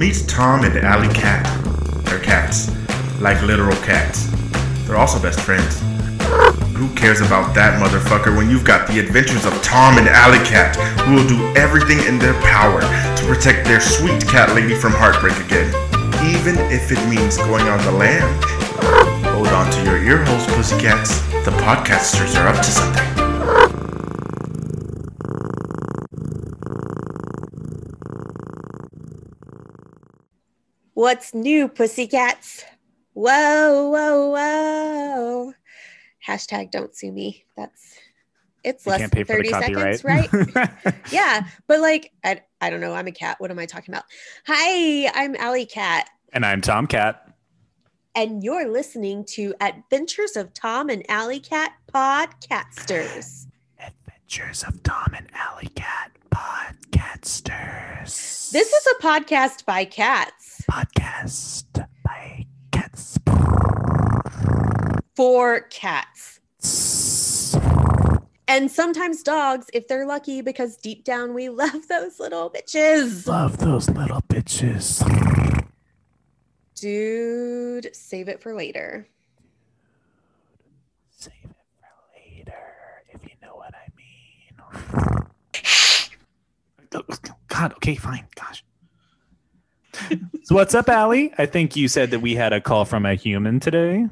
Meet Tom and Alley Cat. They're cats, like literal cats. They're also best friends. Who cares about that motherfucker when you've got the adventures of Tom and Alley Cat, who will do everything in their power to protect their sweet cat lady from heartbreak again, even if it means going on the lam. Hold on to your ear holes, pussycats. The podcasters are up to something. What's new, pussycats? Whoa, whoa, whoa. Hashtag don't sue me. That's it's You less than pay for the 30 seconds, right? yeah. But like I I don't know. I'm a cat. What am I talking about? Hi, I'm Alley Cat. and I'm Tom Cat. And you're listening to Adventures of Tom and Alley Cat Podcasters. Adventures of Tom and Alley Cat Podcasters. This is a podcast by cats podcast by cats. for cats. And sometimes dogs, if they're lucky, because deep down we love those little bitches. Love those little bitches. Dude, save it for later. Save it for later, if you know what I mean. God, okay, fine. Gosh. So what's up, Allie? I think you said that we had a call from a human today.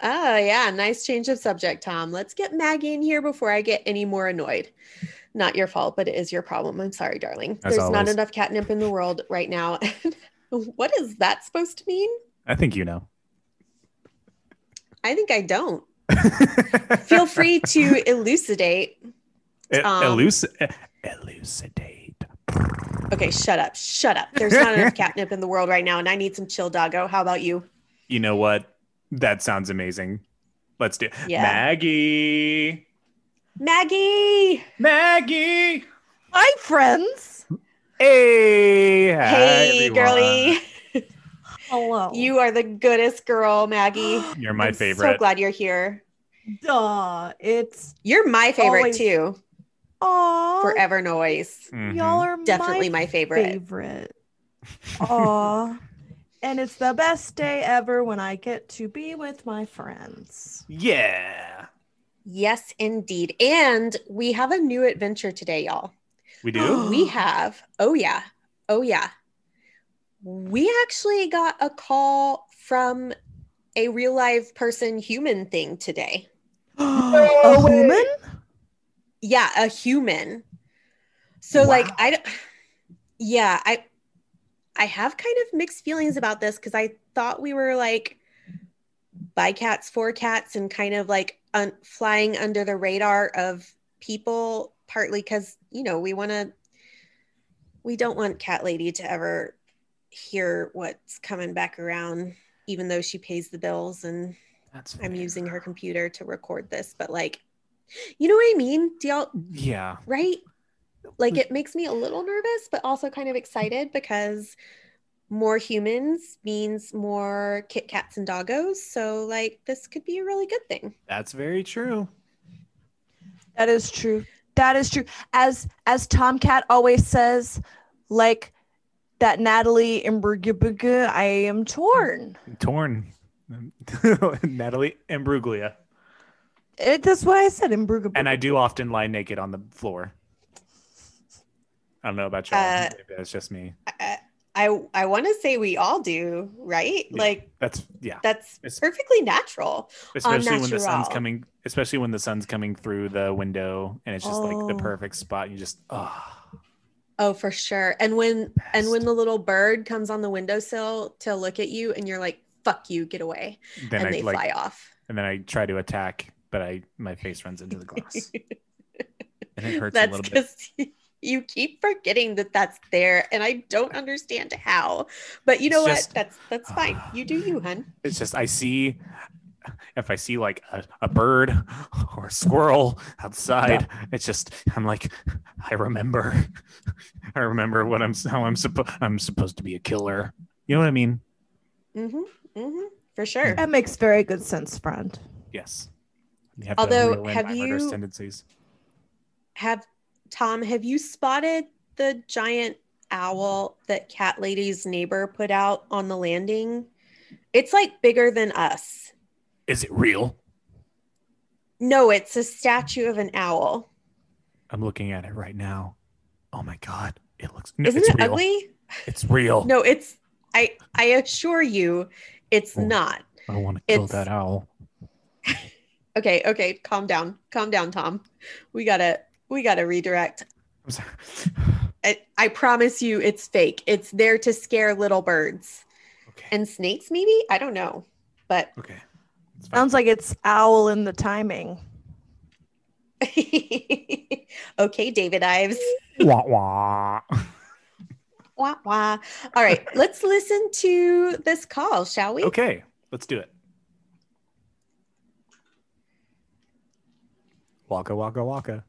Oh, yeah. Nice change of subject, Tom. Let's get Maggie in here before I get any more annoyed. Not your fault, but it is your problem. I'm sorry, darling. As There's not enough catnip in the world right now. what is that supposed to mean? I think you know. I think I don't. Feel free to elucidate. E- Um, eluci- elucidate. Okay, shut up. Shut up. There's not enough catnip in the world right now, and I need some chill doggo. How about you? You know what? That sounds amazing. Let's do it. Yeah. Maggie. Maggie! Maggie. Hi, friends. Hey. Hi, hey, girly. Hello. You are the goodest girl, Maggie. You're my I'm favorite. So glad you're here. Duh. It's You're my favorite Always. too. Aw. Forever noise. Mhm. Y'all are Definitely my favorite. favorite. Aw. and it's the best day ever when I get to be with my friends. Yeah. Yes, indeed. And we have a new adventure today, y'all. We do? We have, oh yeah, oh yeah. We actually got a call from a real life person human thing today. a human? Yeah, a human. So like I yeah, I I have kind of mixed feelings about this because I thought we were like by cats for cats and kind of like un- flying under the radar of people partly because you know we want to we don't want cat lady to ever hear what's coming back around even though she pays the bills and That's i'm using her computer to record this but like you know what i mean do y'all Yeah. right? Like mm. it makes me a little nervous, but also kind of excited because more humans means more Kit Kats and doggos. So, like, this could be a really good thing. That's very true. That is true. That is true. As as Tomcat always says, like that Natalie Imbruglia, I am torn. Torn. Natalie Imbruglia. It, that's why I said Imbruglia. And I do often lie naked on the floor. I don't know about y'all. Uh, Maybe that's just me. I I, I want to say we all do, right? Yeah. Like That's yeah. that's It's- perfectly natural. Especially when the sun's coming especially when the sun's coming through the window and it's just like the Oh. perfect spot. You just oh Oh, for sure. And when and when the little bird comes on the windowsill to look at you, and you're like, "Fuck you, get away," then and I they like fly off. and then I try to attack, but I my face runs into the glass. and it hurts a little bit. because you keep forgetting that that's there and i don't understand how but you know It's what just- that's that's fine you do you hun It's just I see if I see like a, a bird or a squirrel outside, it's just I'm like I remember I remember what I'm how I'm supposed I'm supposed to be a killer. You know what I mean? mm-hmm, mm-hmm, for sure that makes very good sense, friend. Yes. You have Although, have you- tendencies? have tom have you spotted the giant owl that Cat Lady's neighbor put out on the landing. It's like bigger than us. Is it real? No, it's a statue of an owl. I'm looking at it right now. Oh my god, it looks. No, Isn't it's it real. ugly? It's real. No, it's I I assure you it's Oh. not. I want to kill it's- that owl. Okay, okay, calm down. Calm down, Tom. We got to we got to redirect. I'm sorry. I, I promise you it's fake. It's there to scare little birds Okay. and snakes maybe? I don't know. But okay. Sounds like it's owl in the timing. okay, David Ives. wah wah. Wah, wah. All right, let's listen to this call, shall we? Okay, let's do it. Waka waka waka.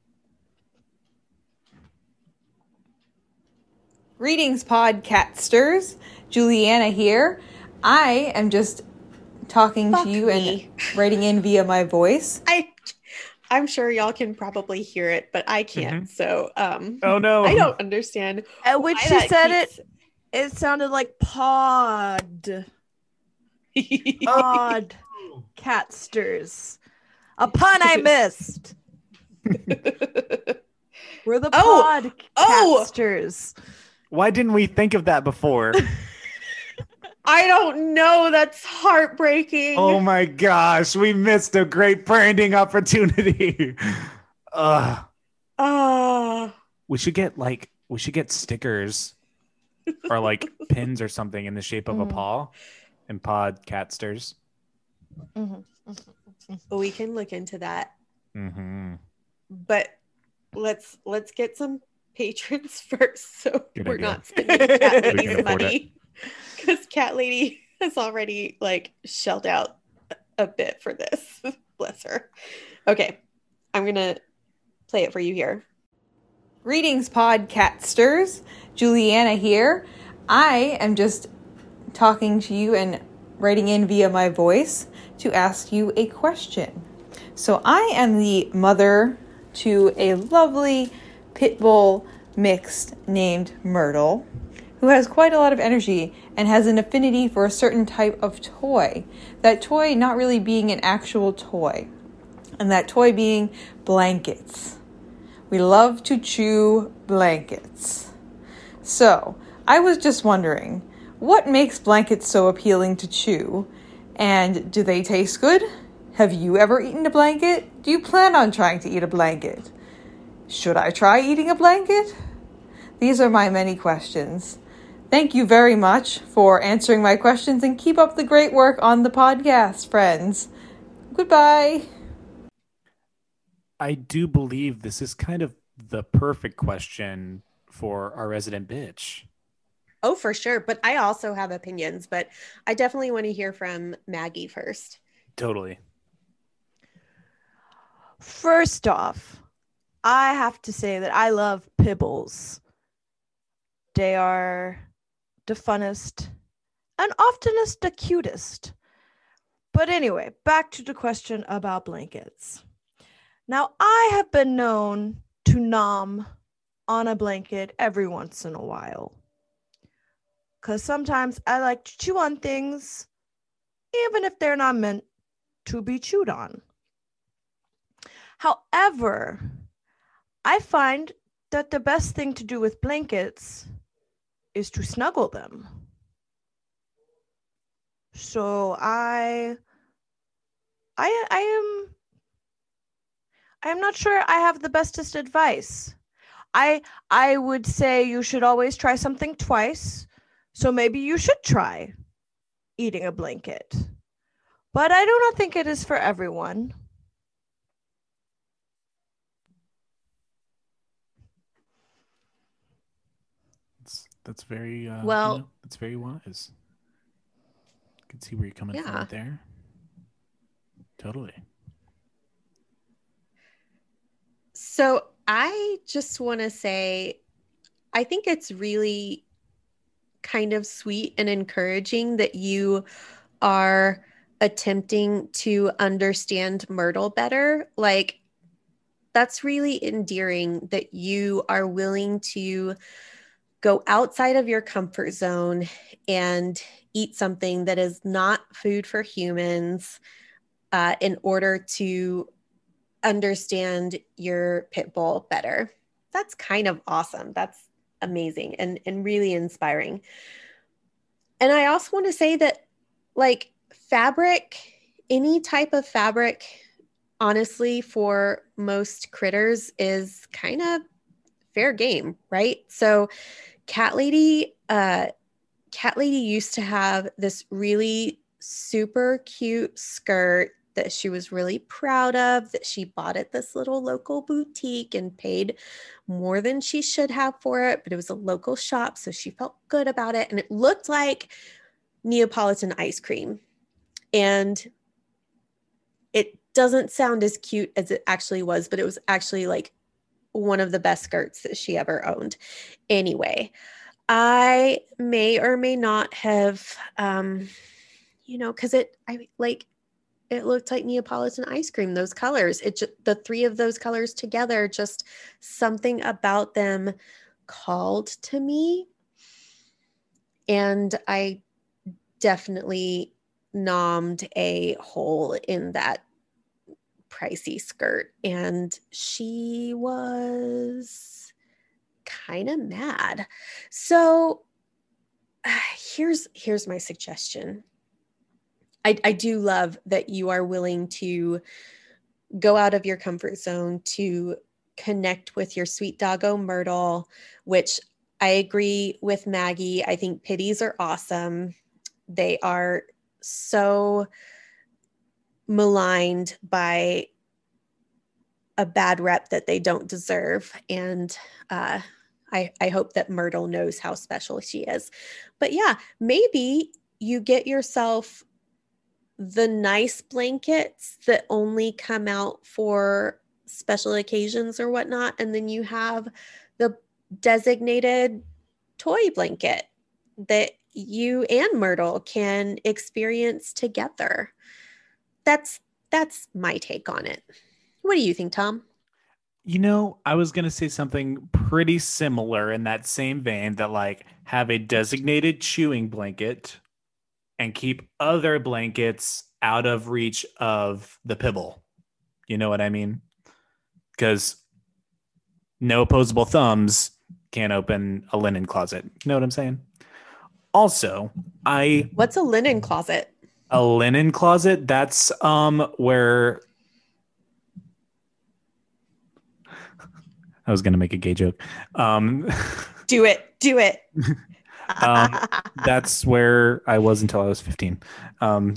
Greetings, podcasters. Juliana here. I am just talking Fuck to you me. and writing in via my voice. I I'm sure y'all can probably hear it, but I can't. So um Oh no. I don't understand. At which she said keeps- it, it sounded like pod. Pod catsters. A pun I missed. We're the Oh, pod oh. Why didn't we think of that before? I don't know. That's heartbreaking. oh my gosh, we missed a great branding opportunity. Ugh. Ah. We should get like we should get stickers or like pins or something in the shape of a Mhm. paw and podcasters. Mhm. we can look into that. Mm-hmm. But let's let's get some patrons first so Good we're idea. not spending cat lady's money. Because cat lady has already like shelled out a bit for this. Bless her. Okay. I'm gonna play it for you here. Greetings, podcasters. Juliana here. I am just talking to you and writing in via my voice to ask you a question. So, I am the mother to a lovely pit bull mixed named Myrtle, who has quite a lot of energy and has an affinity for a certain type of toy. That toy not really being an actual toy, and that toy being blankets. We love to chew blankets. So, I was just wondering, what makes blankets so appealing to chew? And do they taste good? Have you ever eaten a blanket? Do you plan on trying to eat a blanket? Should I try eating a blanket? These are my many questions. Thank you very much for answering my questions and keep up the great work on the podcast, friends. Goodbye. I do believe this is kind of the perfect question for our resident bitch. Oh, for sure. But I also have opinions, but I definitely want to hear from Maggie first. Totally. First off, I have to say that I love Pibbles. They are the funnest and oftenest the cutest. But anyway, back to the question about blankets. Now, I have been known to nom on a blanket every once in a while. Because sometimes I like to chew on things, even if they're not meant to be chewed on. However, I find that the best thing to do with blankets is to snuggle them. So I I I am I am not sure I have the bestest advice. I I would say you should always try something twice. So maybe you should try eating a blanket. But I do not think it is for everyone. That's very uh, Well- you know, that's very wise. Can see where you're coming from Yeah. with there. Totally. So I just want to say, I think it's really kind of sweet and encouraging that you are attempting to understand Myrtle better. Like, that's really endearing that you are willing to go outside of your comfort zone and eat something that is not food for humans uh, in order to understand your pit bull better. That's kind of awesome. That's amazing and, and really inspiring. And I also want to say that, like, fabric, any type of fabric, honestly, for most critters is kind of fair game, right? So, Cat Lady, uh, Cat Lady used to have this really super cute skirt that she was really proud of that she bought at this little local boutique and paid more than she should have for it but it was a local shop so she felt good about it and it looked like neapolitan ice cream and it doesn't sound as cute as it actually was but it was actually like one of the best skirts that she ever owned anyway i may or may not have um you know because it i like it looked like Neapolitan ice cream. Those colors, it just, the three of those colors together, just something about them called to me, and I definitely nommed a hole in that pricey skirt, and she was kind of mad. So here's here's my suggestion I, I do love that you are willing to go out of your comfort zone to connect with your sweet doggo Myrtle, which I agree with Maggie. I think pitties are awesome. They are so maligned by a bad rep that they don't deserve. And uh, I, I hope that Myrtle knows how special she is. But yeah, maybe you get yourself the nice blankets that only come out for special occasions or whatnot. And then you have the designated toy blanket that you and Myrtle can experience together. That's that's my take on it. What do you think, Tom? You know, I was going to say something pretty similar in that same vein that like have a designated chewing blanket and keep other blankets out of reach of the pibble. You know what I mean? Because no opposable thumbs can't open a linen closet. You know what I'm saying? Also, I What's a linen closet? A linen closet that's um where I was gonna make a gay joke. Um Do it. Do it. um, that's where I was until I was 15. Um,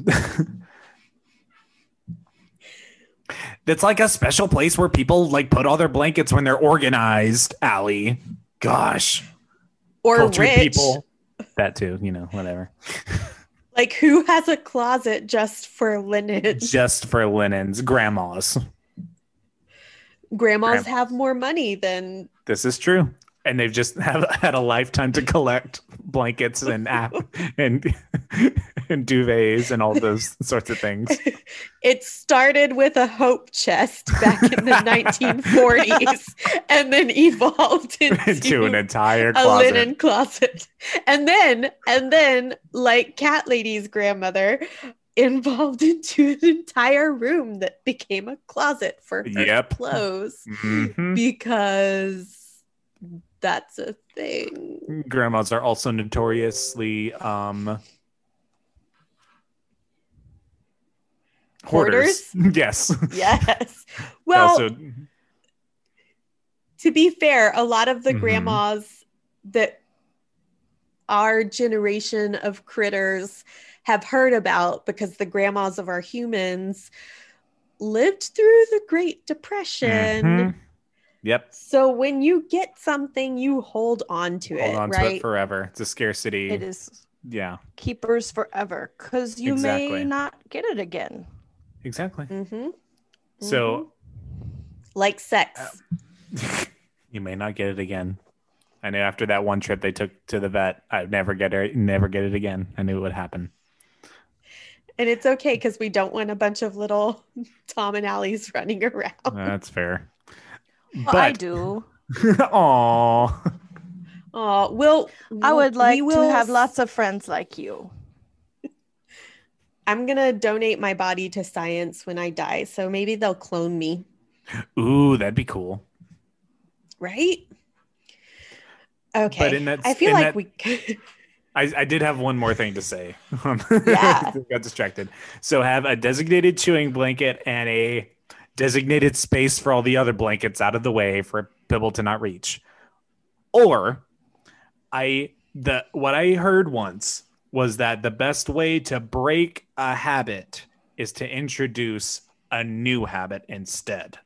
that's like a special place where people like put all their blankets when they're organized. Allie, gosh, or cultured rich. people. That too, you know, whatever. Like who has a closet just for linens? Just for linens, grandmas. Grandmas have more money than This is true. And they've just have had a lifetime to collect blankets and app and and duvets and all those sorts of things. it started with a hope chest back in the 1940s and then evolved into, into an entire a linen closet and then and then like cat lady's grandmother evolved into an entire room that became a closet for her Yep. clothes Mhm. because that's a thing Grandmas are also notoriously um hoarders. yes. yes well also to be fair, a lot of the Mhm. grandmas that our generation of critters have heard about because the grandmas of our humans lived through the Great Depression. Mhm. Yep. So when you get something, you hold on to Hold it, on to right? it forever. It's a scarcity. It is Yeah, keepers forever because you Exactly. may not get it again. exactly. hmm So like sex. Uh, you may not get it again. I knew after that one trip they took to the vet, I'd never get it, never get it again. I knew it would happen. and it's okay because we don't want a bunch of little Tom and Allies running around. That's fair. Well, I do. Aw. Oh, we'll. I would we like to will have s- lots of friends like you. I'm gonna donate my body to science when I die, so maybe they'll clone me, Ooh, that'd be cool. right? Okay. But in that- I feel in like that- we. I, I did have one more thing to say. Yeah. Got distracted. So have a designated chewing blanket and a designated space for all the other blankets out of the way for Pibble to not reach. Or I the what I heard once was that the best way to break a habit is to introduce a new habit instead.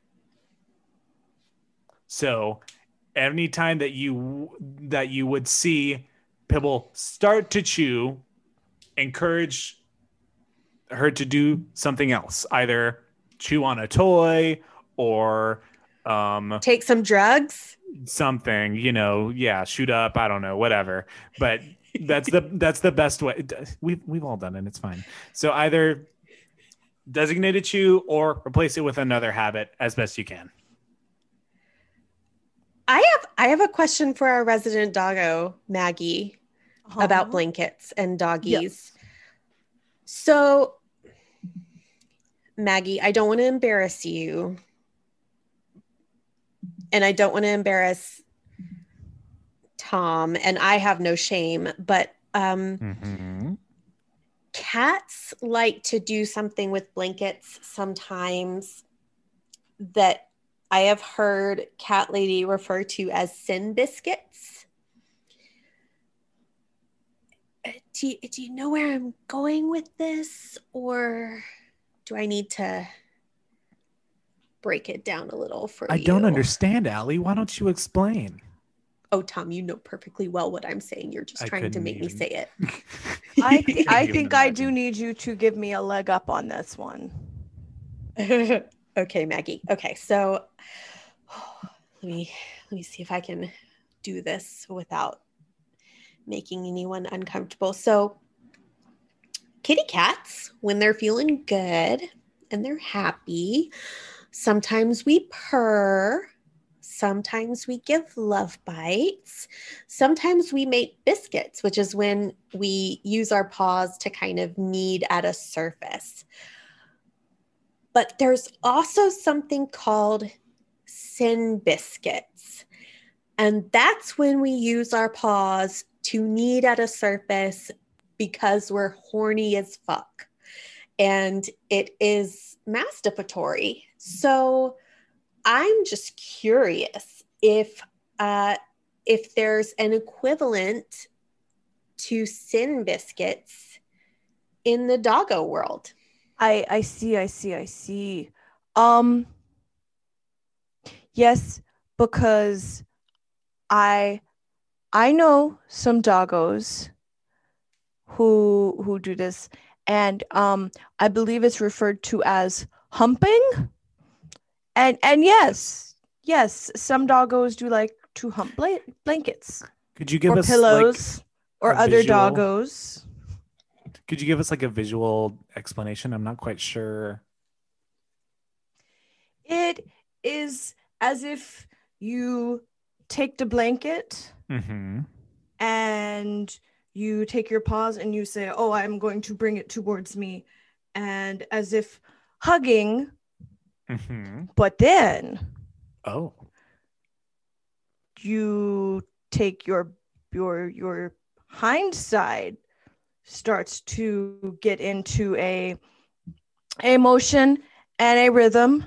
So anytime that you that you would see Pibble start to chew, encourage her to do something else, either chew on a toy or um, Take some drugs. something, you know, yeah, shoot up, I don't know, whatever. But that's the that's the best way. We've we've all done it. It's fine. So either designated chew or replace it with another habit as best you can. I have I have a question for our resident doggo, Maggie, about blankets and doggies. So, Maggie, I don't want to embarrass you. And I don't want to embarrass Tom, and I have no shame, but um Mm-hmm. cats like to do something with blankets sometimes that I have heard cat lady refer to as sin biscuits. Uh, Do you, do you know where I'm going with this, or do I need to break it down a little for I you? don't understand, Allie. Why don't you explain? Oh, Tom, you know perfectly well what I'm saying. You're just I trying to couldn't make me say it. I, I think I do need you to give me a leg up on this one. okay, Maggie. Okay, so let me let me see if I can do this without making anyone uncomfortable. So kitty cats, when they're feeling good and they're happy, sometimes we purr, sometimes we give love bites, sometimes we make biscuits, which is when we use our paws to kind of knead at a surface. But there's also something called sin biscuits. And that's when we use our paws to knead at a surface because we're horny as fuck. And it is masturbatory. So I'm just curious if uh, if there's an equivalent to sin biscuits in the doggo world. I I see, I see, I see. Um yes, because I I know some doggos who who do this and um I believe it's referred to as humping. And and yes, yes, some doggos do like to hump bla- blankets Could you give or us pillows or other visual? doggos. could you give us like a visual explanation? I'm not quite sure. It is as if you take the blanket Mm-hmm. and you take your paws and you say, Oh, I'm going to bring it towards me. And as if hugging, Mm-hmm. but then Oh. you take your your your hind side starts to get into a a motion and a rhythm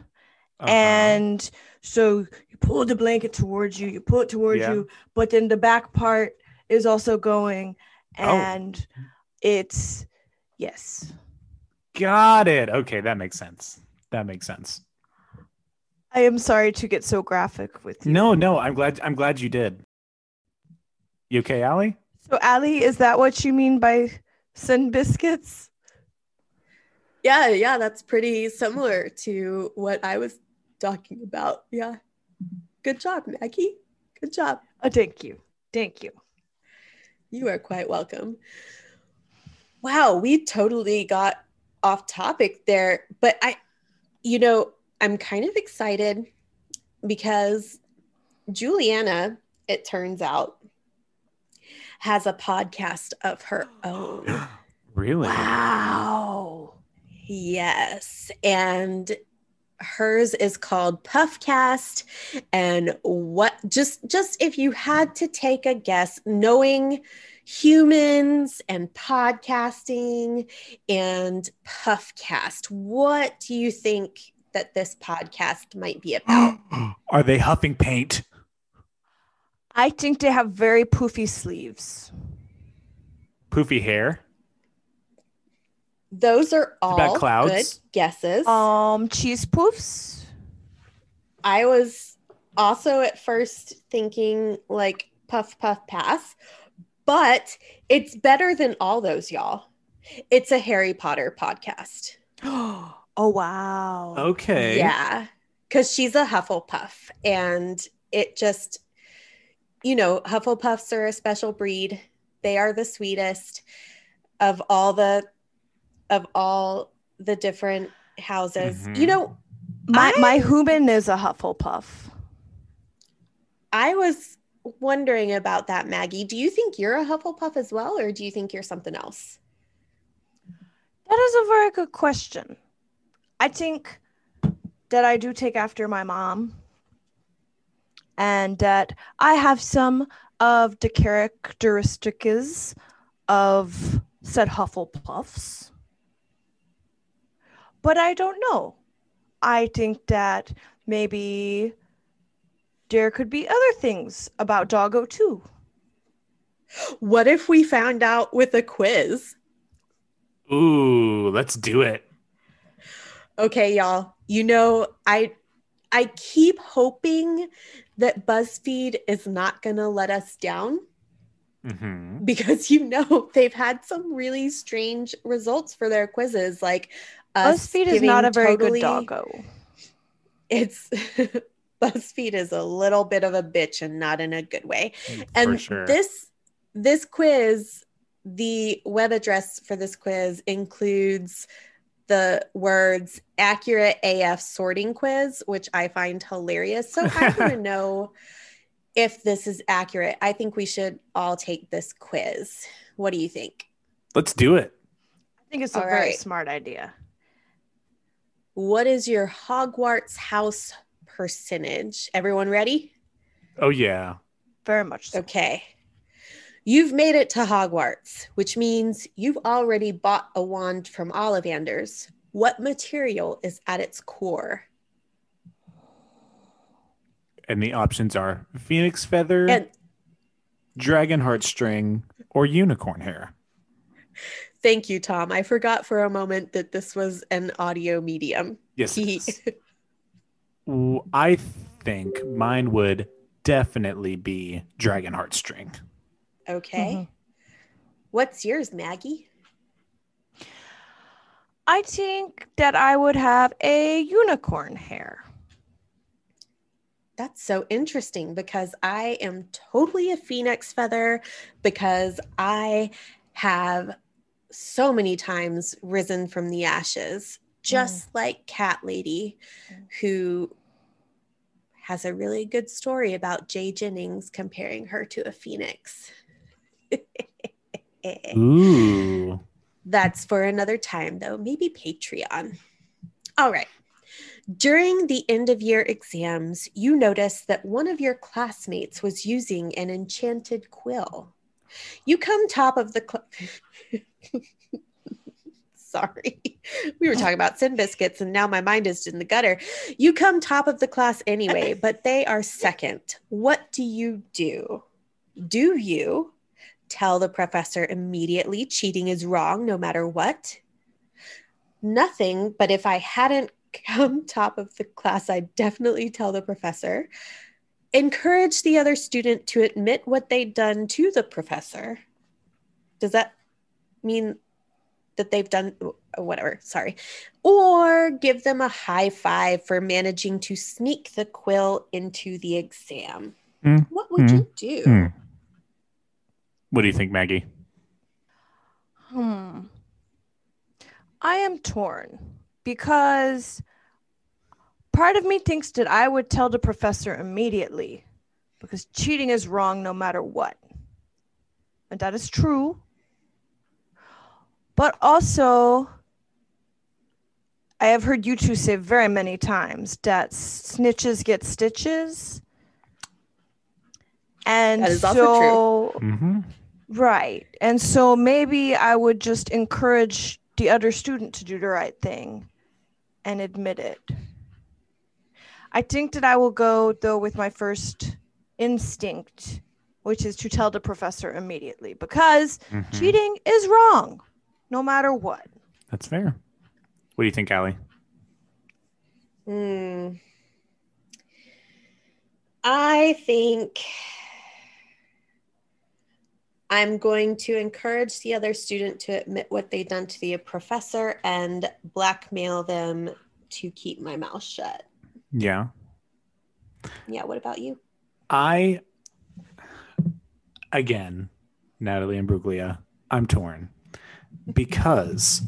Uh-huh. and so you pull the blanket towards you you pull it towards Yeah. you but then the back part is also going Oh. and it's yes got it. Okay, that makes sense. That makes sense. i am sorry to get so graphic with you No, no, I'm glad I'm glad you did. You okay, Allie? so ali is that what you mean by sin biscuits Yeah, yeah, that's pretty similar to what I was talking about. Yeah. Good job, Maggie. Good job. oh thank you thank you You are quite welcome. Wow, we totally got off topic there, but I you know, I'm kind of excited because Juliana, it turns out, has a podcast of her own. Really? Wow. Yes. And hers is called Puffcast. And what just just if you had to take a guess, knowing humans and podcasting and Puffcast, what do you think that this podcast might be about? Are they huffing paint? I think they have very poofy sleeves. Poofy hair? Those are about all clouds? good guesses. Um, cheese poofs. I was also at first thinking like puff puff pass, but it's better than all those, y'all. It's a Harry Potter podcast. oh wow. Okay. Yeah. Cause she's a Hufflepuff and it just, you know, Hufflepuffs are a special breed. They are the sweetest of all the of all the different houses. You Mhm. know, My I- my human is a Hufflepuff. I was wondering about that, Maggie. Do you think you're a Hufflepuff as well, or do you think you're something else? That is a very good question. I think that I do take after my mom and that I have some of the characteristics of said Hufflepuffs. But I don't know. I think that maybe there could be other things about Doggo too. What if we found out with a quiz? Ooh, let's do it. Okay, y'all. You know, I I keep hoping that BuzzFeed is not going to let us down hmm because you know they've had some really strange results for their quizzes like us BuzzFeed is not a very totally- good doggo. It's BuzzFeed is a little bit of a bitch and not in a good way. Mm, for and sure. this this quiz the web address for this quiz includes the words accurate af sorting quiz which i find hilarious so i want to know if this is accurate i think we should all take this quiz what do you think let's do it. I think it's a All very right. smart idea. What is your hogwarts house percentage everyone ready Oh yeah. Very much so. Okay. You've made it to Hogwarts, which means you've already bought a wand from Ollivanders. What material is at its core? And the options are phoenix feather, And dragon heartstring, or unicorn hair. Thank you, Tom. I forgot for a moment that this was an audio medium. Yes. He- is. I think mine would definitely be dragon heartstring. okay. Mhm. What's yours, Maggie? I think that I would have a unicorn hair. That's so interesting because I am totally a phoenix feather because I have so many times risen from the ashes, just mm. like Cat Lady, mm. who has a really good story about Jay Jennings comparing her to a phoenix. Ooh. That's for another time, though, maybe Patreon. All right. During the end of year exams, you noticed that one of your classmates was using an enchanted quill. You come top of the cl- Sorry. We were talking about sin biscuits and now my mind is in the gutter. You come top of the class anyway, but they are second. What do you do? Do you tell the professor immediately cheating is wrong no matter what? Nothing, but if I hadn't come top of the class, I'd definitely tell the professor. Encourage the other student to admit what they'd done to the professor. Does that mean that they've done whatever? Sorry. Or give them a high five for managing to sneak the quill into the exam. Mm, What would you do? Hmm. What do you think, Maggie? Hmm. I am torn because part of me thinks that I would tell the professor immediately because cheating is wrong no matter what. and that is true. But also, I have heard you two say very many times that snitches get stitches. And That is also so, Mm-hmm. right. And so maybe I would just encourage the other student to do the right thing and admit it. I think that I will go, though, with my first instinct, which is to tell the professor immediately because Mm-hmm. cheating is wrong, no matter what. That's fair. What do you think, Allie? Hmm. I think I'm going to encourage the other student to admit what they've done to the professor and blackmail them to keep my mouth shut. Yeah. Yeah, what about you? I again, Natalie Imbruglia, I'm torn because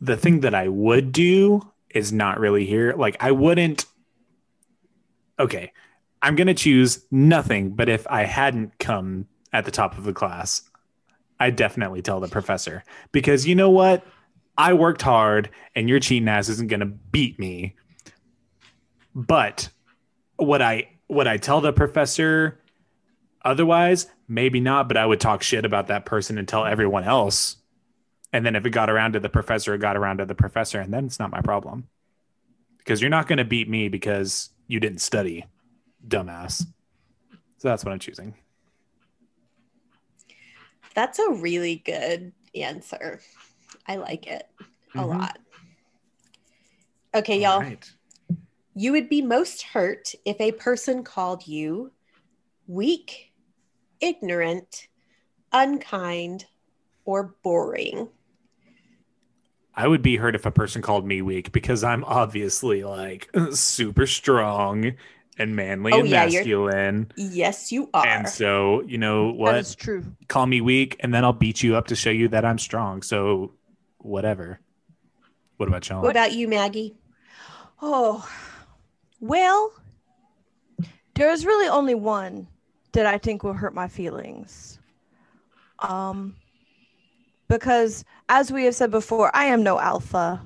the thing that I would do is not really here. Like I wouldn't Okay, I'm to choose nothing, but if I hadn't come at the top of the class, I'd definitely tell the professor because you know what? I worked hard and your cheating ass isn't to beat me. But would I would I tell the professor otherwise? Maybe not, but I would talk shit about that person and tell everyone else. And then if it got around to the professor, it got around to the professor, and then it's not my problem. Because you're not going to beat me because you didn't study, dumbass. So that's what I'm choosing. That's a really good answer. I like it a Mhm. lot. Okay, y'all. All right. You would be most hurt if a person called you weak, ignorant, unkind, or boring. I would be hurt if a person called me weak because I'm obviously like super strong and manly Oh, and yeah, masculine. Yes, you are. And so, you know what? is true. Call me weak and then I'll beat you up to show you that I'm strong. So, whatever. What about y'all? what about you, Maggie? Oh, well, there's really only one that I think will hurt my feelings. Um, because as we have said before, I am no alpha.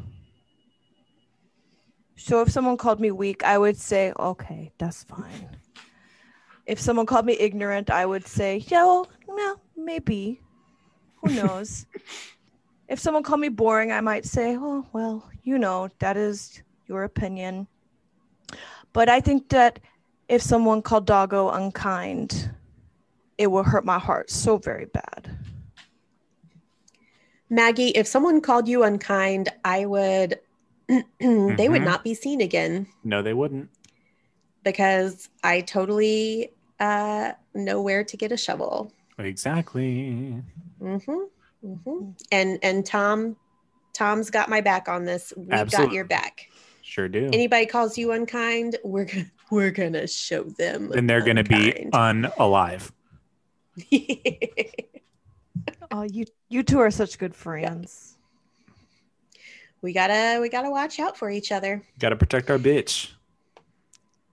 So if someone called me weak, I would say, okay, that's fine. If someone called me ignorant, I would say, yeah, well, no, maybe. Who knows? if someone called me boring, I might say, oh, well, you know, that is your opinion. But I think that if someone called Doggo unkind, it will hurt my heart so very bad. Maggie, if someone called you unkind, I would, they would Mhm. not be seen again no, they wouldn't. because I totally uh, know where to get a shovel. Exactly. Mm-hmm. Mm-hmm. And and Tom, Tom's got my back on this. We've got your back. Sure do. Anybody calls you unkind, we're gonna we're gonna show them. And they're going to be unalive. Oh, you you two are such good friends. we gotta we gotta watch out for each other. Got to protect our bitch.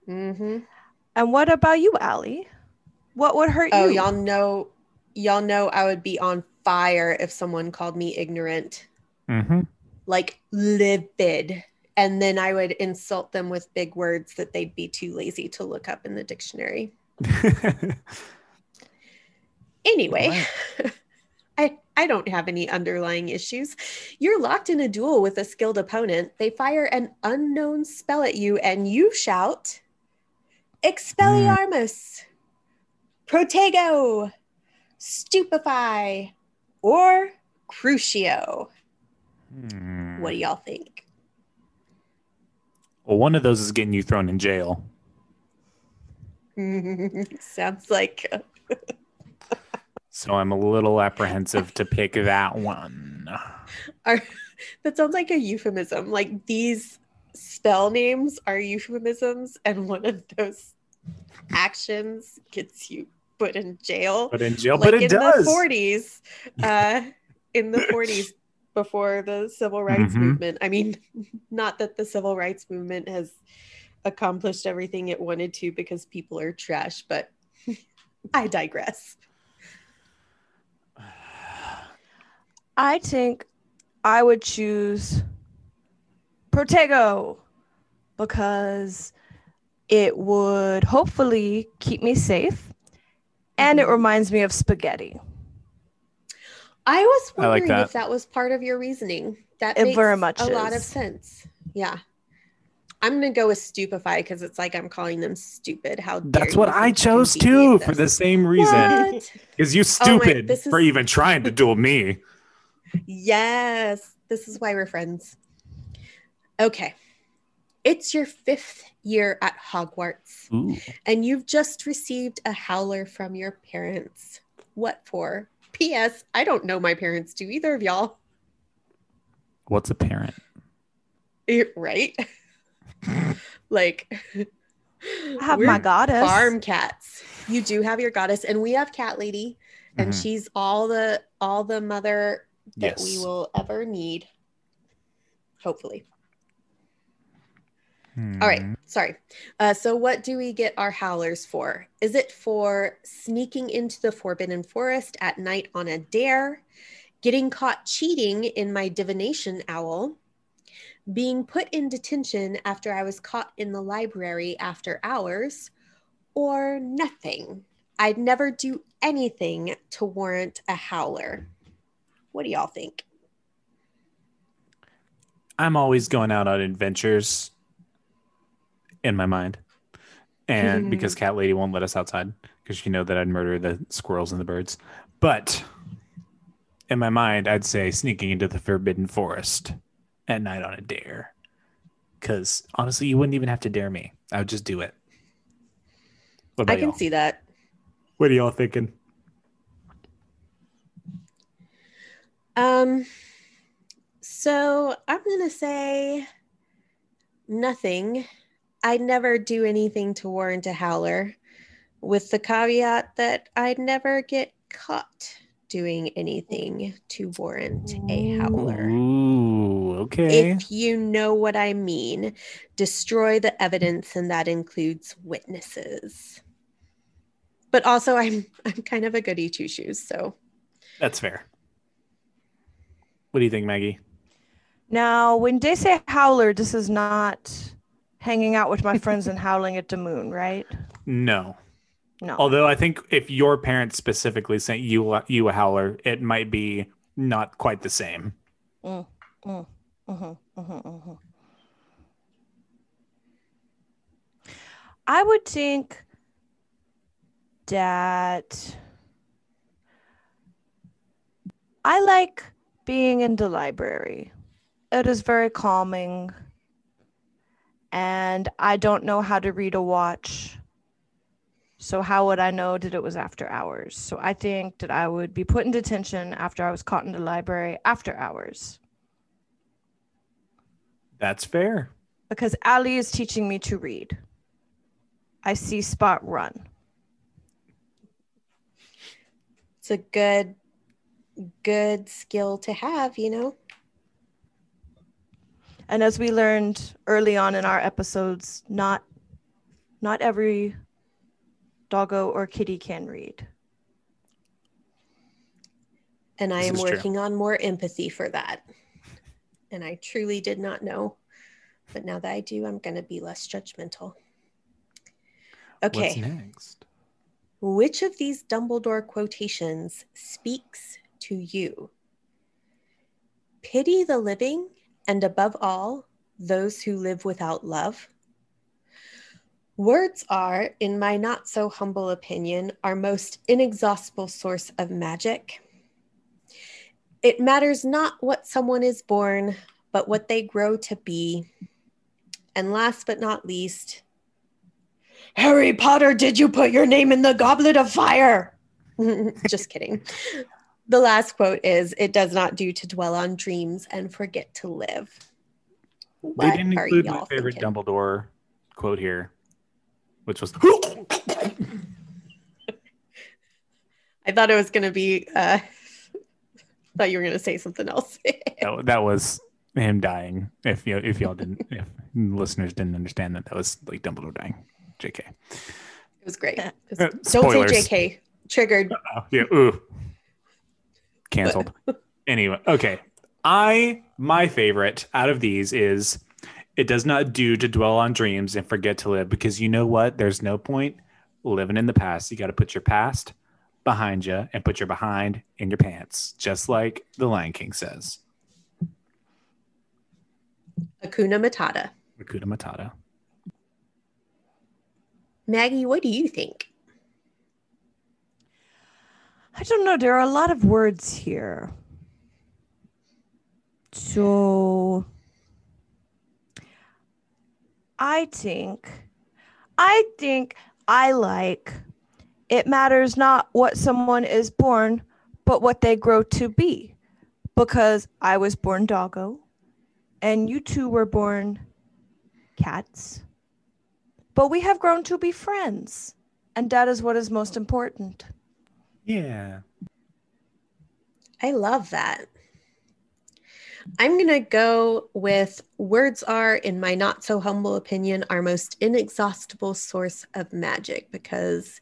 Mm-hmm. And what about you, Allie? What would hurt Oh, you? y'all know, y'all know I would be on fire if someone called me ignorant, Mm-hmm. like livid. And then I would insult them with big words that they'd be too lazy to look up in the dictionary. Anyway, I, don't have any underlying issues. You're locked in a duel with a skilled opponent. They fire an unknown spell at you, and you shout, Expelliarmus, Protego, Stupefy, or Crucio. Hmm. What do y'all think? Well, one of those is getting you thrown in jail. Sounds like So I'm a little apprehensive to pick that one. Are, that sounds like a euphemism. Like these spell names are euphemisms, and one of those actions gets you put in jail. Put in jail, like but it in does. the 40s, uh, in the 40s before the civil rights Mhm. movement. I mean, not that the civil rights movement has accomplished everything it wanted to because people are trash, but I digress. I think I would choose Protego because it would hopefully keep me safe and it Mhm. reminds me of spaghetti. I was I like wondering that. if that was part of your reasoning. That It makes very much a lot of sense. Yeah. I'm gonna go with stupefy because it's like I'm calling them stupid. How dare That's what I think you can chose too for the same reason. What? Because you Oh my- stupid for even trying to duel me. Yes, this is why we're friends. Okay. It's your fifth year at Hogwarts, Ooh. and you've just received a howler from your parents. What for? P.S. I don't know my parents. Do either of y'all? What's a parent? Eh, Right? like, I have my goddess. farm cats. You do have your goddess, and we have cat lady, and Mhm. she's all the all the mother that we will ever need. Hopefully. All Hmm. right, sorry. Uh, so, what do we get our howlers for? Is it for sneaking into the Forbidden Forest at night on a dare, getting caught cheating in my divination owl, being put in detention after I was caught in the library after hours, or nothing? I'd never do anything to warrant a howler. What do y'all think? I'm always going out on adventures in my mind. And because Cat Lady won't let us outside because you know that I'd murder the squirrels and the birds. But in my mind, I'd say sneaking into the forbidden forest at night on a dare. Because honestly, you wouldn't even have to dare me. I would just do it. I can y'all? see that. What are y'all thinking? Um, so I'm gonna say nothing. I'd never do anything to warrant a howler, with the caveat that I'd never get caught doing anything to warrant a howler. Ooh, okay. If you know what I mean, destroy the evidence, and that includes witnesses. But also, I'm I'm kind of a goody two shoes, so That's fair. What do you think, Maggie? Now, when they say howler, this is not hanging out with my friends and howling at the moon, right? No. No. Although I think if your parents specifically sent you you a howler, it might be not quite the same. Mhm, mhm, mhm. I would think that I like being in the library. It is very calming. And I don't know how to read a watch. So, how would I know that it was after hours? So, I think that I would be put in detention after I was caught in the library after hours. That's fair. because Ali is teaching me to read. I see Spot run. it's a good good skill to have, you know. And as we learned early on in our episodes, not not every doggo or kitty can read. And I This am is true. working on more empathy for that. And I truly did not know. But now that I do, I'm going to be less judgmental. What's Okay. next? Which of these Dumbledore quotations speaks to you? Pity the living, and above all, those who live without love. Words are, in my not so humble opinion, our most inexhaustible source of magic. It matters not what someone is born, but what they grow to be. And last but not least, Harry Potter, did you put your name in the goblet of fire? Just kidding. The last quote is It does not do to dwell on dreams and forget to live. They didn't include my favorite thinking? Dumbledore quote here, which was I thought it was going to be, uh, thought you were going to say something else. it that, that was him dying. If you if y'all didn't, if listeners didn't understand that, that was like Dumbledore dying. Jk. was great. It was- Uh, Don't say JK. Triggered. Oh, yeah. Ooh. Cancelled. Anyway, okay. I my favorite out of these is it does not do to dwell on dreams and forget to live because you know what? There's no point living in the past. You got to put your past behind you and put your behind in your pants, just like the Lion King says. Akuna Matata. Akuta Matata. Maggie, what do you think? I don't know. There are a lot of words here. So I think I think I like it matters not what someone is born, but what they grow to be. Because I was born doggo and you two were born cats. But we have grown to be friends. And that is what is most important. Yeah. I love that. I'm going to go with words are, in my not so humble opinion, our most inexhaustible source of magic because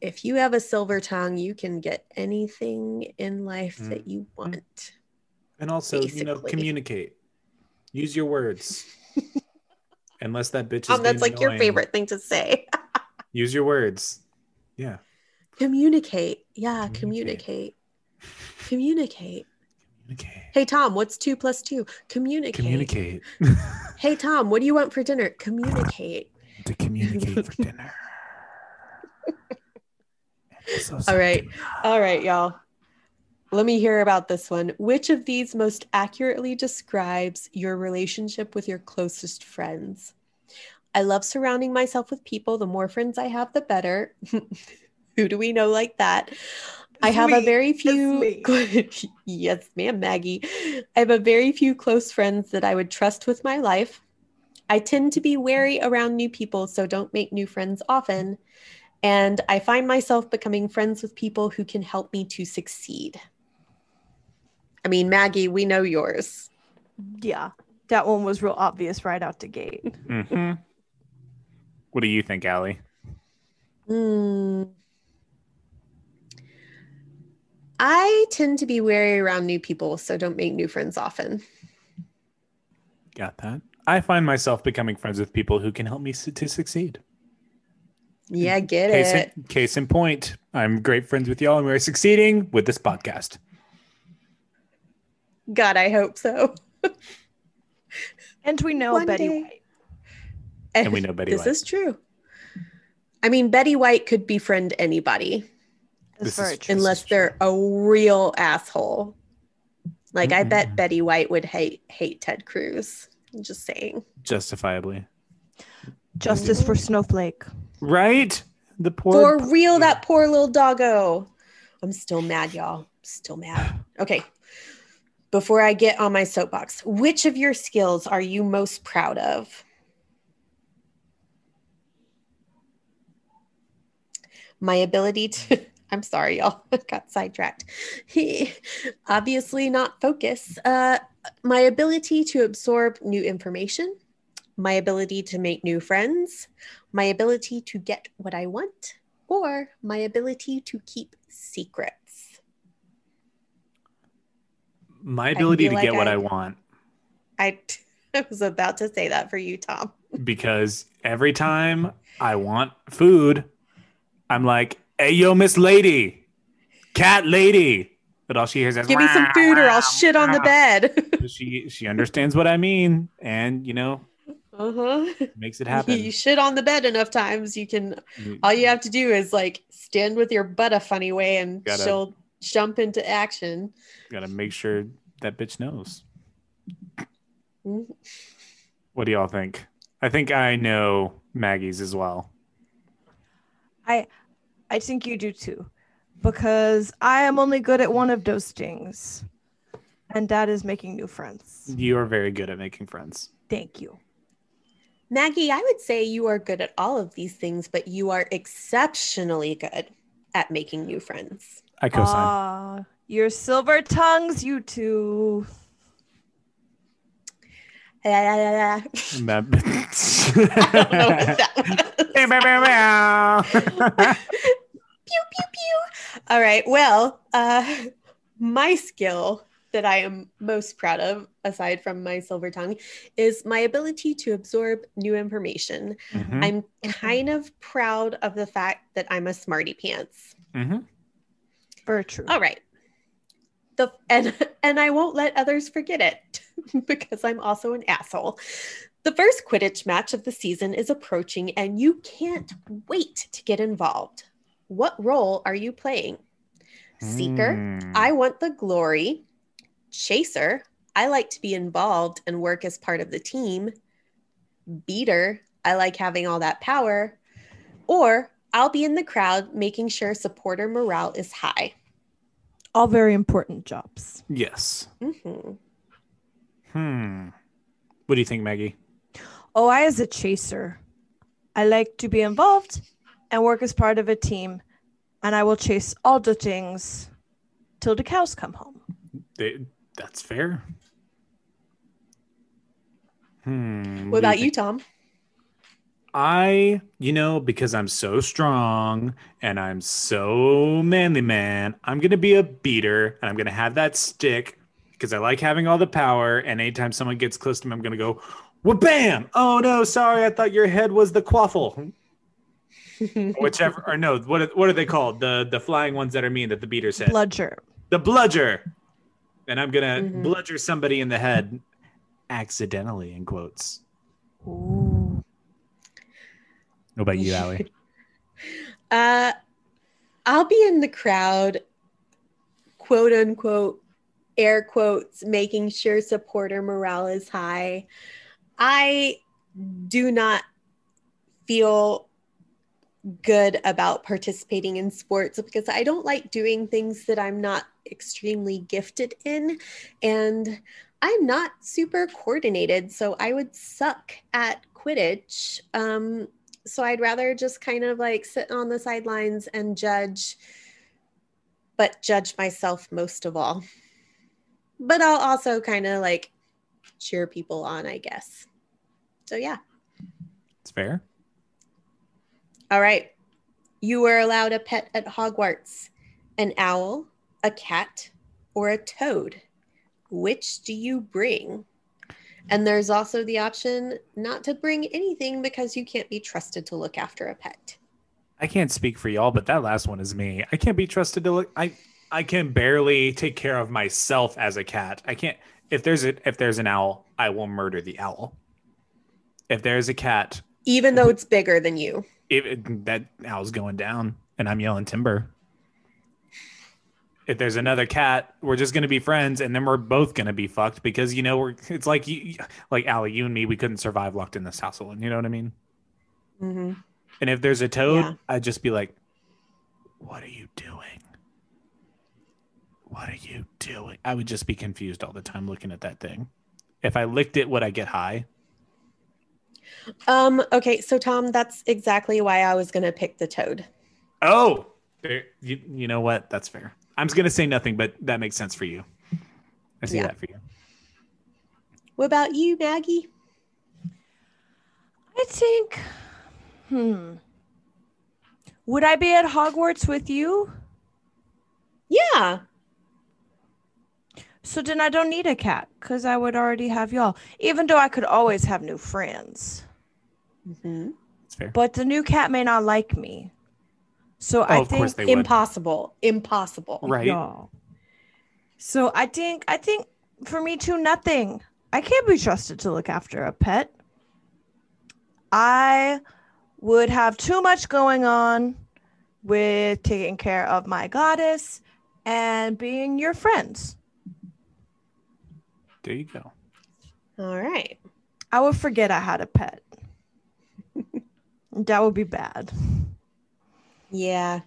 if you have a silver tongue, you can get anything in life Mm. that you want. And also, you know, communicate. Use your words. Unless that bitch is Um, that's like your favorite thing to say. Use your words. Yeah. Communicate. Yeah, Communicate. communicate. Communicate. Hey, Tom, what's two plus two? Communicate. Communicate. Hey, Tom, what do you want for dinner? Communicate. to communicate for dinner. So All right. All right, y'all. Let me hear about this one. Which of these most accurately describes your relationship with your closest friends? I love surrounding myself with people. The more friends I have, the better. Who do we know like that? I It's have a very few. yes, ma'am, Maggie. I have a very few close friends that I would trust with my life. I tend to be wary around new people, so don't make new friends often. And I find myself becoming friends with people who can help me to succeed. I mean, Maggie, we know yours. Yeah. That one was real obvious right out the gate. Mhm. What do you think, Allie? Hmm. I tend to be wary around new people, so don't make new friends often. Got that? I find myself becoming friends with people who can help me su- to succeed. Yeah, get Case it. in, case in point, I'm great friends with y'all and we're succeeding with this podcast. God, I hope so. And we know One Betty day. White. And we know Betty this White. is true. I mean, Betty White could befriend anybody That's This very is- true. unless they're a real asshole. Like, I Mm-mm. bet Betty White would hate hate Ted Cruz. I'm just saying. Justifiably. Justice for Snowflake. Right? The poor For real, that poor little doggo. I'm still mad, y'all. Still mad. Okay. Before I get on my soapbox, which of your skills are you most proud of? My ability to, I'm sorry, y'all, got sidetracked. He obviously, not focus. Uh, my ability to absorb new information, my ability to make new friends, my ability to get what I want, or my ability to keep secrets. my ability to feel get like what I- I want I, I was about to say that for you, Tom. because every time I want food, I'm like, hey, yo, Miss Lady, cat lady. But all she hears is, Give me some food or I'll shit on the bed. She she understands what I mean, and you know uh-huh. makes it happen. You happen. shit on the bed enough times, you can. All you have to do is like stand with your butt a funny way, and Gotta- she'll jump into action. Gotta make sure that bitch knows. Mhm. What do y'all think? I think I know Maggie's as well. I I think you do too. Because I am only good at one of those things. And that is making new friends. You are very good at making friends. Thank you. Maggie, I would say you are good at all of these things, but you are exceptionally good at making new friends. I co-sign. Ah, your silver tongues, you two. I don't know what that was. pew pew pew all right well uh my skill that I am most proud of, aside from my silver tongue, is my ability to absorb new information. Mhm, I'm kind of proud of the fact that I'm a smarty pants. mhm. Very true. All right. The and and I won't let others forget it because I'm also an asshole. The first Quidditch match of the season is approaching and you can't wait to get involved. What role are you playing? Seeker, Mm. I want the glory. Chaser, I like to be involved and work as part of the team. Beater, I like having all that power. Or I'll be in the crowd making sure supporter morale is high. All very important jobs. Yes. Mhm. Hmm. What do you think, Maggie? Oh, I as a chaser. I like to be involved and work as part of a team, and I will chase all the things till the cows come home. They, that's fair. Hmm. What about you, think? Tom? I, you know, because I'm so strong and I'm so manly man, I'm going to be a beater and I'm going to have that stick because I like having all the power. And anytime someone gets close to me, I'm going to go, well, bam. Oh, no, sorry. I thought your head was the quaffle. Whichever, or no, what are, what are they called? The the flying ones that are mean that the beater said. Bludger. the bludger. And I'm going to Mhm. bludger somebody in the head accidentally, in quotes. Ooh. What about you, Allie? Uh, I'll be in the crowd, quote unquote, air quotes, making sure supporter morale is high. I do not feel good about participating in sports because I don't like doing things that I'm not extremely gifted in. And I'm not super coordinated, so I would suck at Quidditch. Um, so I'd rather just kind of like sit on the sidelines and judge, but judge myself most of all. But I'll also kind of like cheer people on, I guess. So yeah. It's fair. All right. You were allowed a pet at Hogwarts an owl, a cat, or a toad. Which do you bring? And there's also the option not to bring anything because you can't be trusted to look after a pet. I can't speak for y'all, but that last one is me. I can't be trusted to look. I I can barely take care of myself as a cat. I can't. If there's a if there's an owl, I will murder the owl. If there's a cat, Even though it's bigger than you. If it, that owl's going down, and I'm yelling timber. If there's another cat, we're just gonna be friends, and then we're both gonna be fucked because you know we're. It's like you, like Allie, you and me, we couldn't survive locked in this house alone. You know what I mean? Mm-hmm. And if there's a toad, Yeah. I'd just be like, "What are you doing? What are you doing?" I would just be confused all the time looking at that thing. If I licked it, would I get high? Um, okay, so Tom, that's exactly why I was gonna pick the toad. Oh, you, you know what? That's fair. I'm just gonna say nothing, but that makes sense for you. I see Yeah. that for you. What about you, Maggie? I think, hmm. Would I be at Hogwarts with you? Yeah. So then I don't need a cat because I would already have y'all. Even though I could always have new friends. Mhm. It's fair. But the new cat may not like me. So Oh, I think course would. Impossible. Impossible. Right. y'all. So I think I think for me too, nothing. I can't be trusted to look after a pet. I would have too much going on with taking care of my goddess and being your friends. There you go. All right. I would forget I had a pet. that would be bad. Yeah.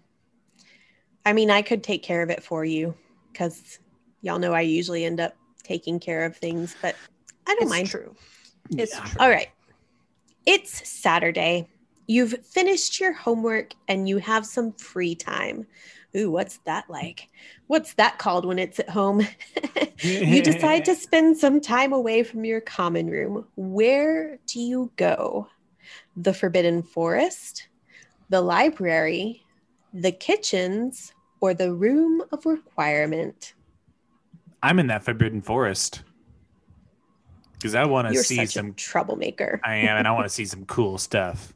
I mean, I could take care of it for you because y'all know I usually end up taking care of things, but I don't It's mind. true. It's Yeah. true. All right. It's Saturday. You've finished your homework and you have some free time. Ooh, what's that like? What's that called when it's at home? you decide to spend some time away from your common room. Where do you go? The Forbidden Forest, the library, the kitchens, or the room of requirement? I'm in that forbidden forest because I want to see some. troublemaker. I am, and I want to see some cool stuff.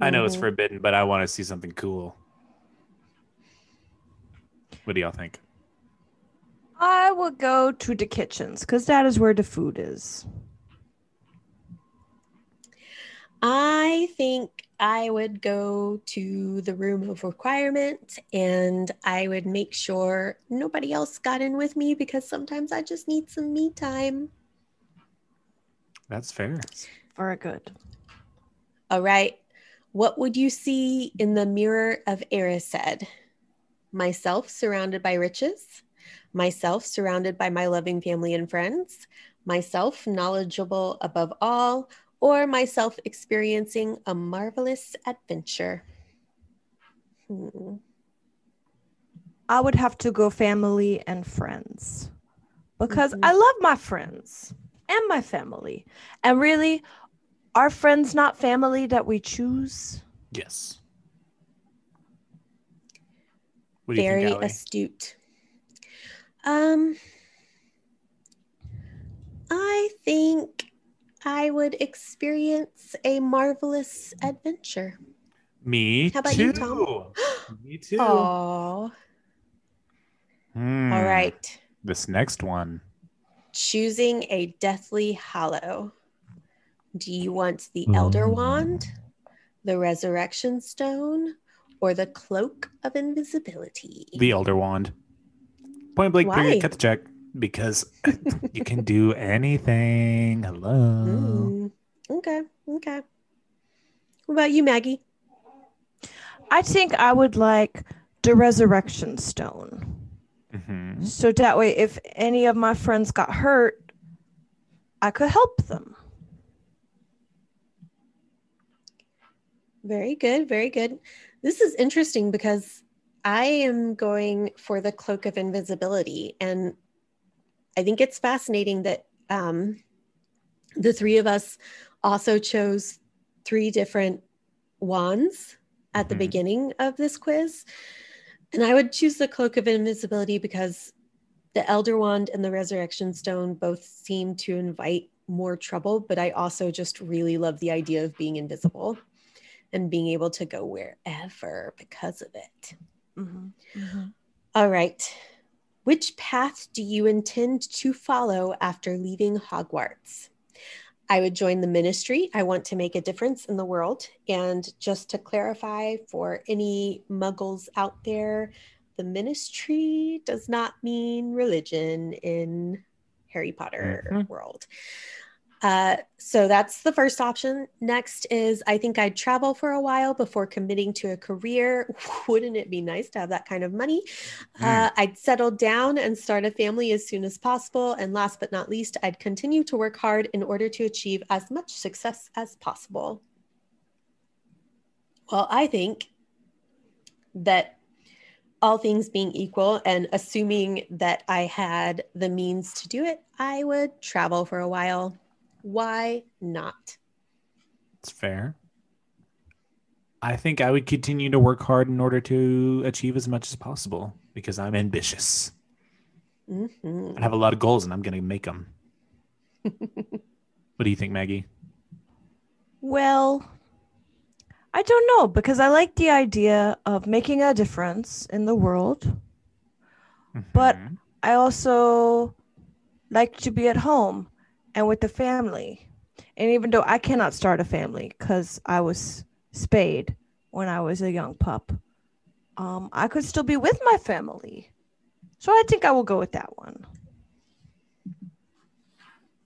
I know it's Mhm. forbidden, but I want to see something cool. What do y'all think? I will go to the kitchens because that is where the food is. I think I would go to the room of requirement and I would make sure nobody else got in with me because sometimes I just need some me time. That's fair. Very good. All right. What would you see in the mirror of Erised? Myself surrounded by riches, myself surrounded by my loving family and friends, myself knowledgeable above all, or myself experiencing a marvelous adventure. Hmm. I would have to go family and friends because Mhm. I love my friends and my family. And really, are friends not family that we choose? Yes. What Very think, astute. Um, I think I would experience a marvelous adventure. Me How about too. you, Tom? Me too. Oh, Hmm. all right. This next one. Choosing a deathly hollow. Do you want the Elder Ooh. Wand, the Resurrection Stone, or the Cloak of Invisibility? The Elder Wand. Point blank, Why? period, cut the check. Because you can do anything. Hello. Mm, okay, okay. What about you, Maggie? I think I would like the resurrection stone. Mhm. So that way, if any of my friends got hurt, I could help them. Very good, very good. This is interesting because I am going for the cloak of invisibility, and I think it's fascinating that um, the three of us also chose three different wands at the Mhm. beginning of this quiz. And I would choose the cloak of invisibility because the elder wand and the resurrection stone both seem to invite more trouble, but I also just really love the idea of being invisible and being able to go wherever because of it. All right. Which path do you intend to follow after leaving Hogwarts? I would join the ministry. I want to make a difference in the world. And just to clarify for any muggles out there, the ministry does not mean religion in Harry Potter Mhm. world. Uh, so that's the first option. Next is I think I'd travel for a while before committing to a career. Wouldn't it be nice to have that kind of money? Uh, I'd settle down and start a family as soon as possible. And last but not least, I'd continue to work hard in order to achieve as much success as possible. Well, I think that all things being equal and assuming that I had the means to do it, I would travel for a while. Why not? It's fair. I think I would continue to work hard in order to achieve as much as possible because I'm ambitious. Mhm. I have a lot of goals and I'm going to make them. what do you think, Maggie? Well, I don't know because I like the idea of making a difference in the world. But- Mhm. I also like to be at home and with the family. And even though I cannot start a family because I was spayed when I was a young pup, um, I could still be with my family. So I think I will go with that one.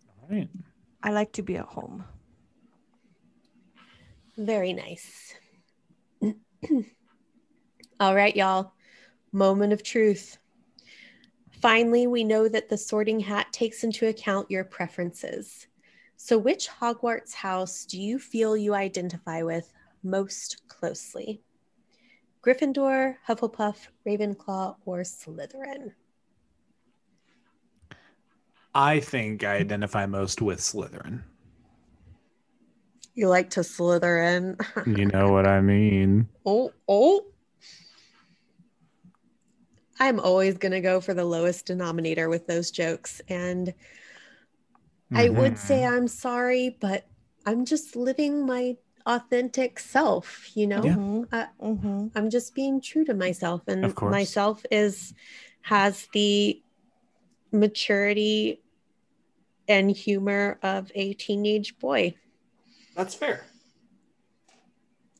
All right. I like to be at home. Very nice. All right, y'all. Moment of truth. Finally, we know that the sorting hat takes into account your preferences. So, which Hogwarts house do you feel you identify with most closely? Gryffindor, Hufflepuff, Ravenclaw, or Slytherin? I think I identify most with Slytherin. You like to slither in. You know what I mean? oh, oh. I'm always going to go for the lowest denominator with those jokes. And I would say. I'm sorry, but I'm just living my authentic self, you know? Yeah. Mhm, Uh, mhm. I'm just being true to myself and myself is has the maturity and humor of a teenage boy. That's fair.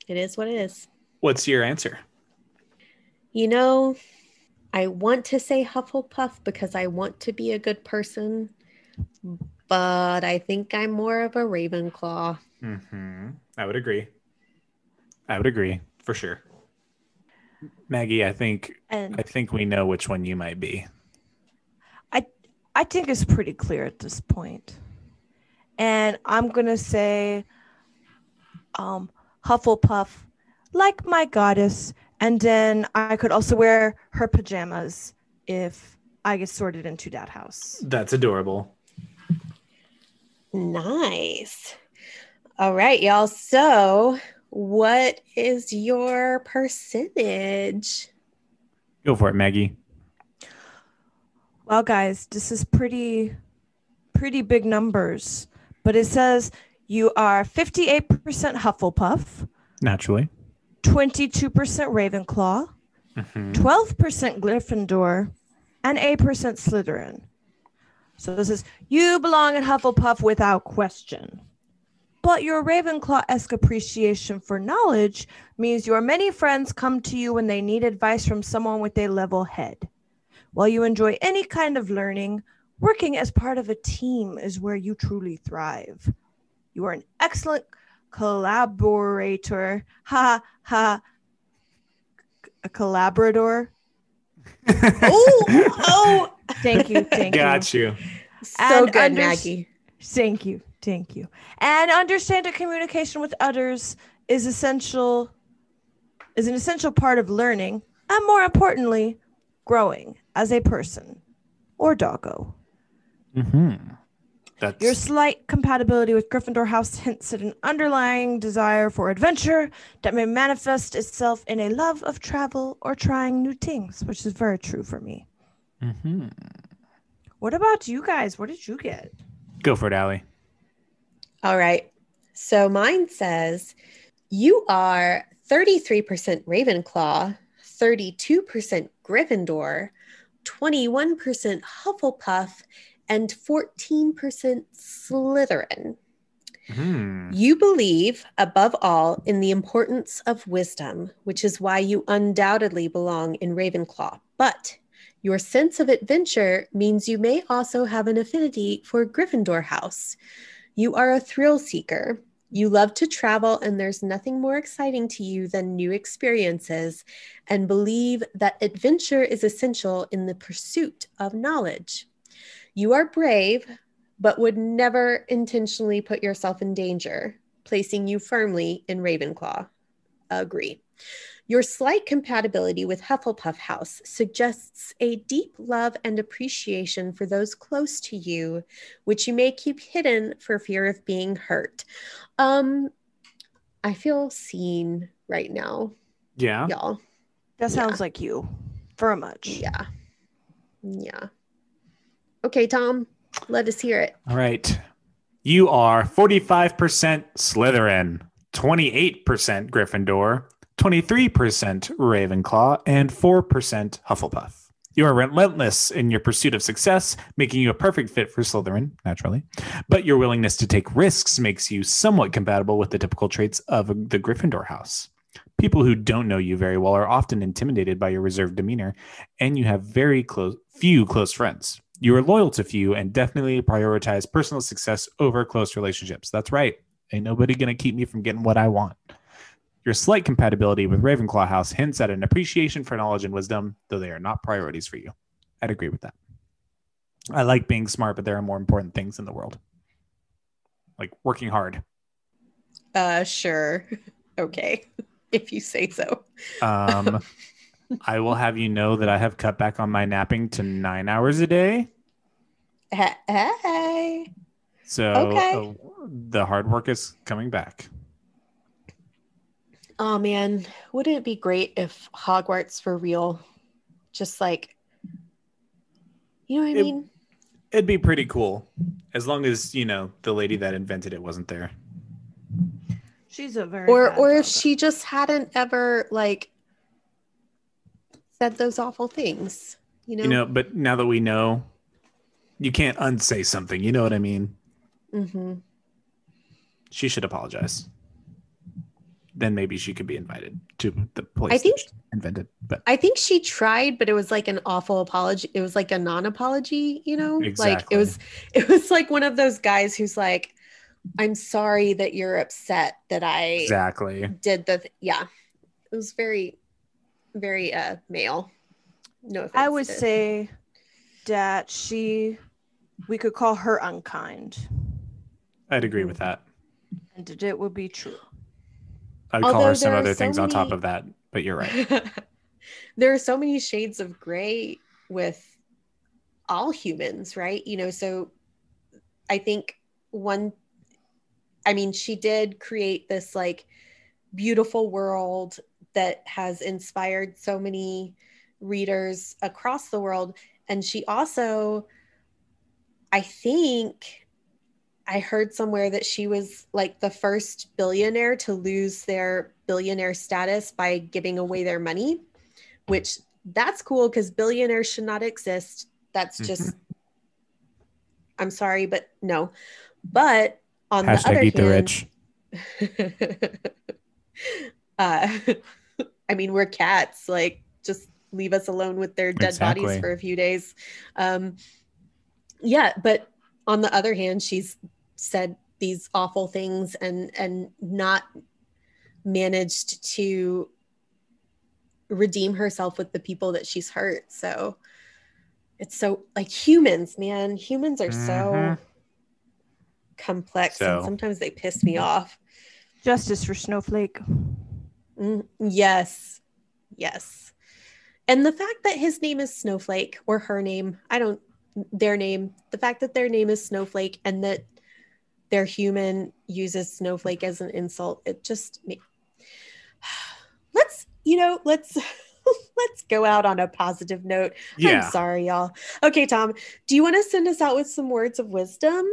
It is what it is. What's your answer? You know, I want to say Hufflepuff because I want to be a good person, but I think I'm more of a Ravenclaw. Mm-hmm. I would agree. I would agree for sure. Maggie, I think And I think we know which one you might be. I I think it's pretty clear at this point. And I'm gonna say um Hufflepuff, like my goddess, and then I could also wear her pajamas if I get sorted into that house. That's adorable. Nice. All right, y'all. So, what is your percentage? Go for it, Maggie. Well, guys, this is pretty, pretty big numbers, but it says you are 58% Hufflepuff, Naturally. 22% Ravenclaw, Mhm. 12% Gryffindor, and 8% Slytherin. So this is you belong in Hufflepuff without question. But your Ravenclaw esque appreciation for knowledge means your many friends come to you when they need advice from someone with a level head. While you enjoy any kind of learning, working as part of a team is where you truly thrive. You are an excellent collaborator. Ha ha. A collaborator. Oh, oh, Thank you. Thank you. Got you. so And good, under- Maggie. Thank you. Thank you. And understand that communication with others is essential is an essential part of learning and more importantly, growing as a person or doggo. Mm-hmm. That's Your slight compatibility with Gryffindor House hints at an underlying desire for adventure that may manifest itself in a love of travel or trying new things, which is very true for me. Mm-hmm. What about you guys? What did you get? Go for it, Allie. All right. So mine says you are 33% Ravenclaw, 32% Gryffindor, 21% Hufflepuff, and 14% Slytherin. Mhm. You believe, above all, in the importance of wisdom, which is why you undoubtedly belong in Ravenclaw. But your sense of adventure means you may also have an affinity for Gryffindor House. You are a thrill seeker. You love to travel, and there's nothing more exciting to you than new experiences, and believe that adventure is essential in the pursuit of knowledge. You are brave, but would never intentionally put yourself in danger, placing you firmly in Ravenclaw. Agree. Your slight compatibility with Hufflepuff House suggests a deep love and appreciation for those close to you, which you may keep hidden for fear of being hurt. Um, I feel seen right now, Yeah. y'all. That Yeah. sounds like you, very much. Yeah. Yeah. Okay, Tom, let us hear it. All right. You are 45% Slytherin, 28% Gryffindor, 23% Ravenclaw, and 4% Hufflepuff. You are relentless in your pursuit of success, making you a perfect fit for Slytherin, naturally. But your willingness to take risks makes you somewhat compatible with the typical traits of the Gryffindor house. People who don't know you very well are often intimidated by your reserved demeanor, and you have very close few close friends. You are loyal to few and definitely prioritize personal success over close relationships. That's right. Ain't nobody gonna keep me from getting what I want. Your slight compatibility with Ravenclaw House hints at an appreciation for knowledge and wisdom, though they are not priorities for you. I'd agree with that. I like being smart, but there are more important things in the world, like working hard. Uh, sure. Okay, if you say so. Um, I will have you know that I have cut back on my napping to nine hours a day. Hey. So Okay. uh, the hard work is coming back. Oh man, wouldn't it be great if Hogwarts were real Just like, you know what I It- mean? It'd be pretty cool as long as, you know, the lady that invented it wasn't there. She's a very Or or if she just hadn't ever like said those awful things, you know? You know, but now that we know, you can't unsay something. You know what I mean? Mm-hmm. She should apologize. Then maybe she could be invited to the place I think- invented. But I think she tried, but it was like an awful apology. It was like a non-apology, you know? Like Exactly. it was it was like one of those guys who's like, I'm sorry that you're upset that I exactly. did the th- yeah. It was very, very uh male. No offense. I would to- say that she, we could call her unkind, I'd agree with that. and it would be true. I'd call Although her some other so things on top of that, but you're right. there are so many shades of gray with all humans, right? You know, so I think one, I mean, she did create this like beautiful world that has inspired so many readers across the world. And she also, I think, I heard somewhere that she was like the first billionaire to lose their billionaire status by giving away their money, which that's cool because billionaires should not exist. That's just, I'm sorry, but no. But on the other Hashtag eat the rich. uh, I mean, we're cats. Like, just leave us alone with their dead bodies for a few days. Um, yeah, but on the other hand, she's said these awful things and and not managed to redeem herself with the people that she's hurt. So it's so like humans, man. Humans are so Mhm. complex So- and sometimes they piss me off. Justice for Snowflake. Mm, yes. Yes. And the fact that his name is Snowflake or her name, I don't, their name, the fact that their name is Snowflake and that their human uses Snowflake as an insult, it just, me. let's, you know, let's, let's go out on a positive note. Yeah. I'm sorry, y'all. Okay, Tom, do you want to send us out with some words of wisdom?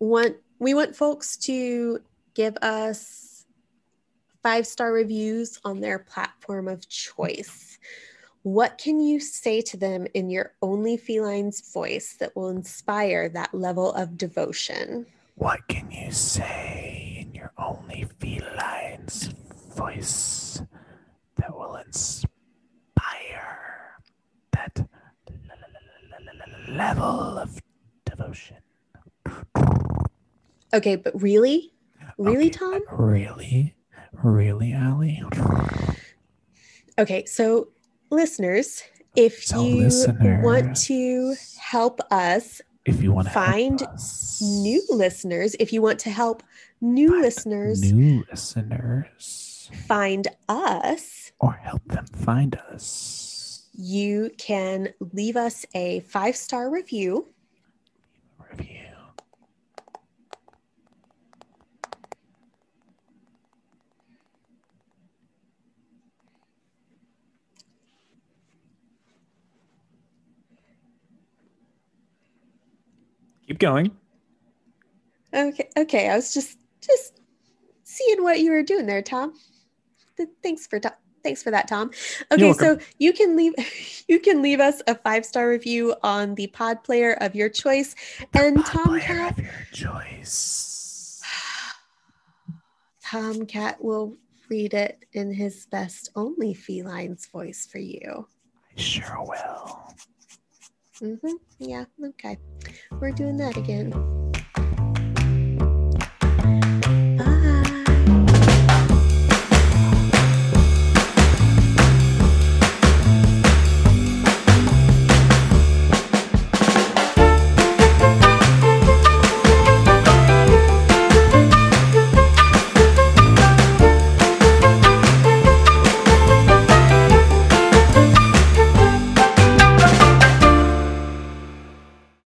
Want, we want folks to give us five star reviews on their platform of choice. What can you say to them in your only feline's voice that will inspire that level of devotion? What can you say in your only feline's voice that will inspire that l- l- l- l- level of devotion? Okay, but really? Really, Okay, Tom? Really? Really, Allie? Okay, so listeners, if So you want to help us If you want to Find new listeners, if you want to help new Find listeners new listeners, find us, or help them find us. you can leave us a five star. Review. Keep going. Okay, okay. I was just just seeing what you were doing there, Tom. Thanks for to- thanks for that, Tom. Okay, so you can leave you can leave us a five star review on the pod player of your choice. And Tomcat of your choice. Tomcat will read it in his best only feline's voice for you. I sure will. Hmm Yeah, okay. We're doing that again.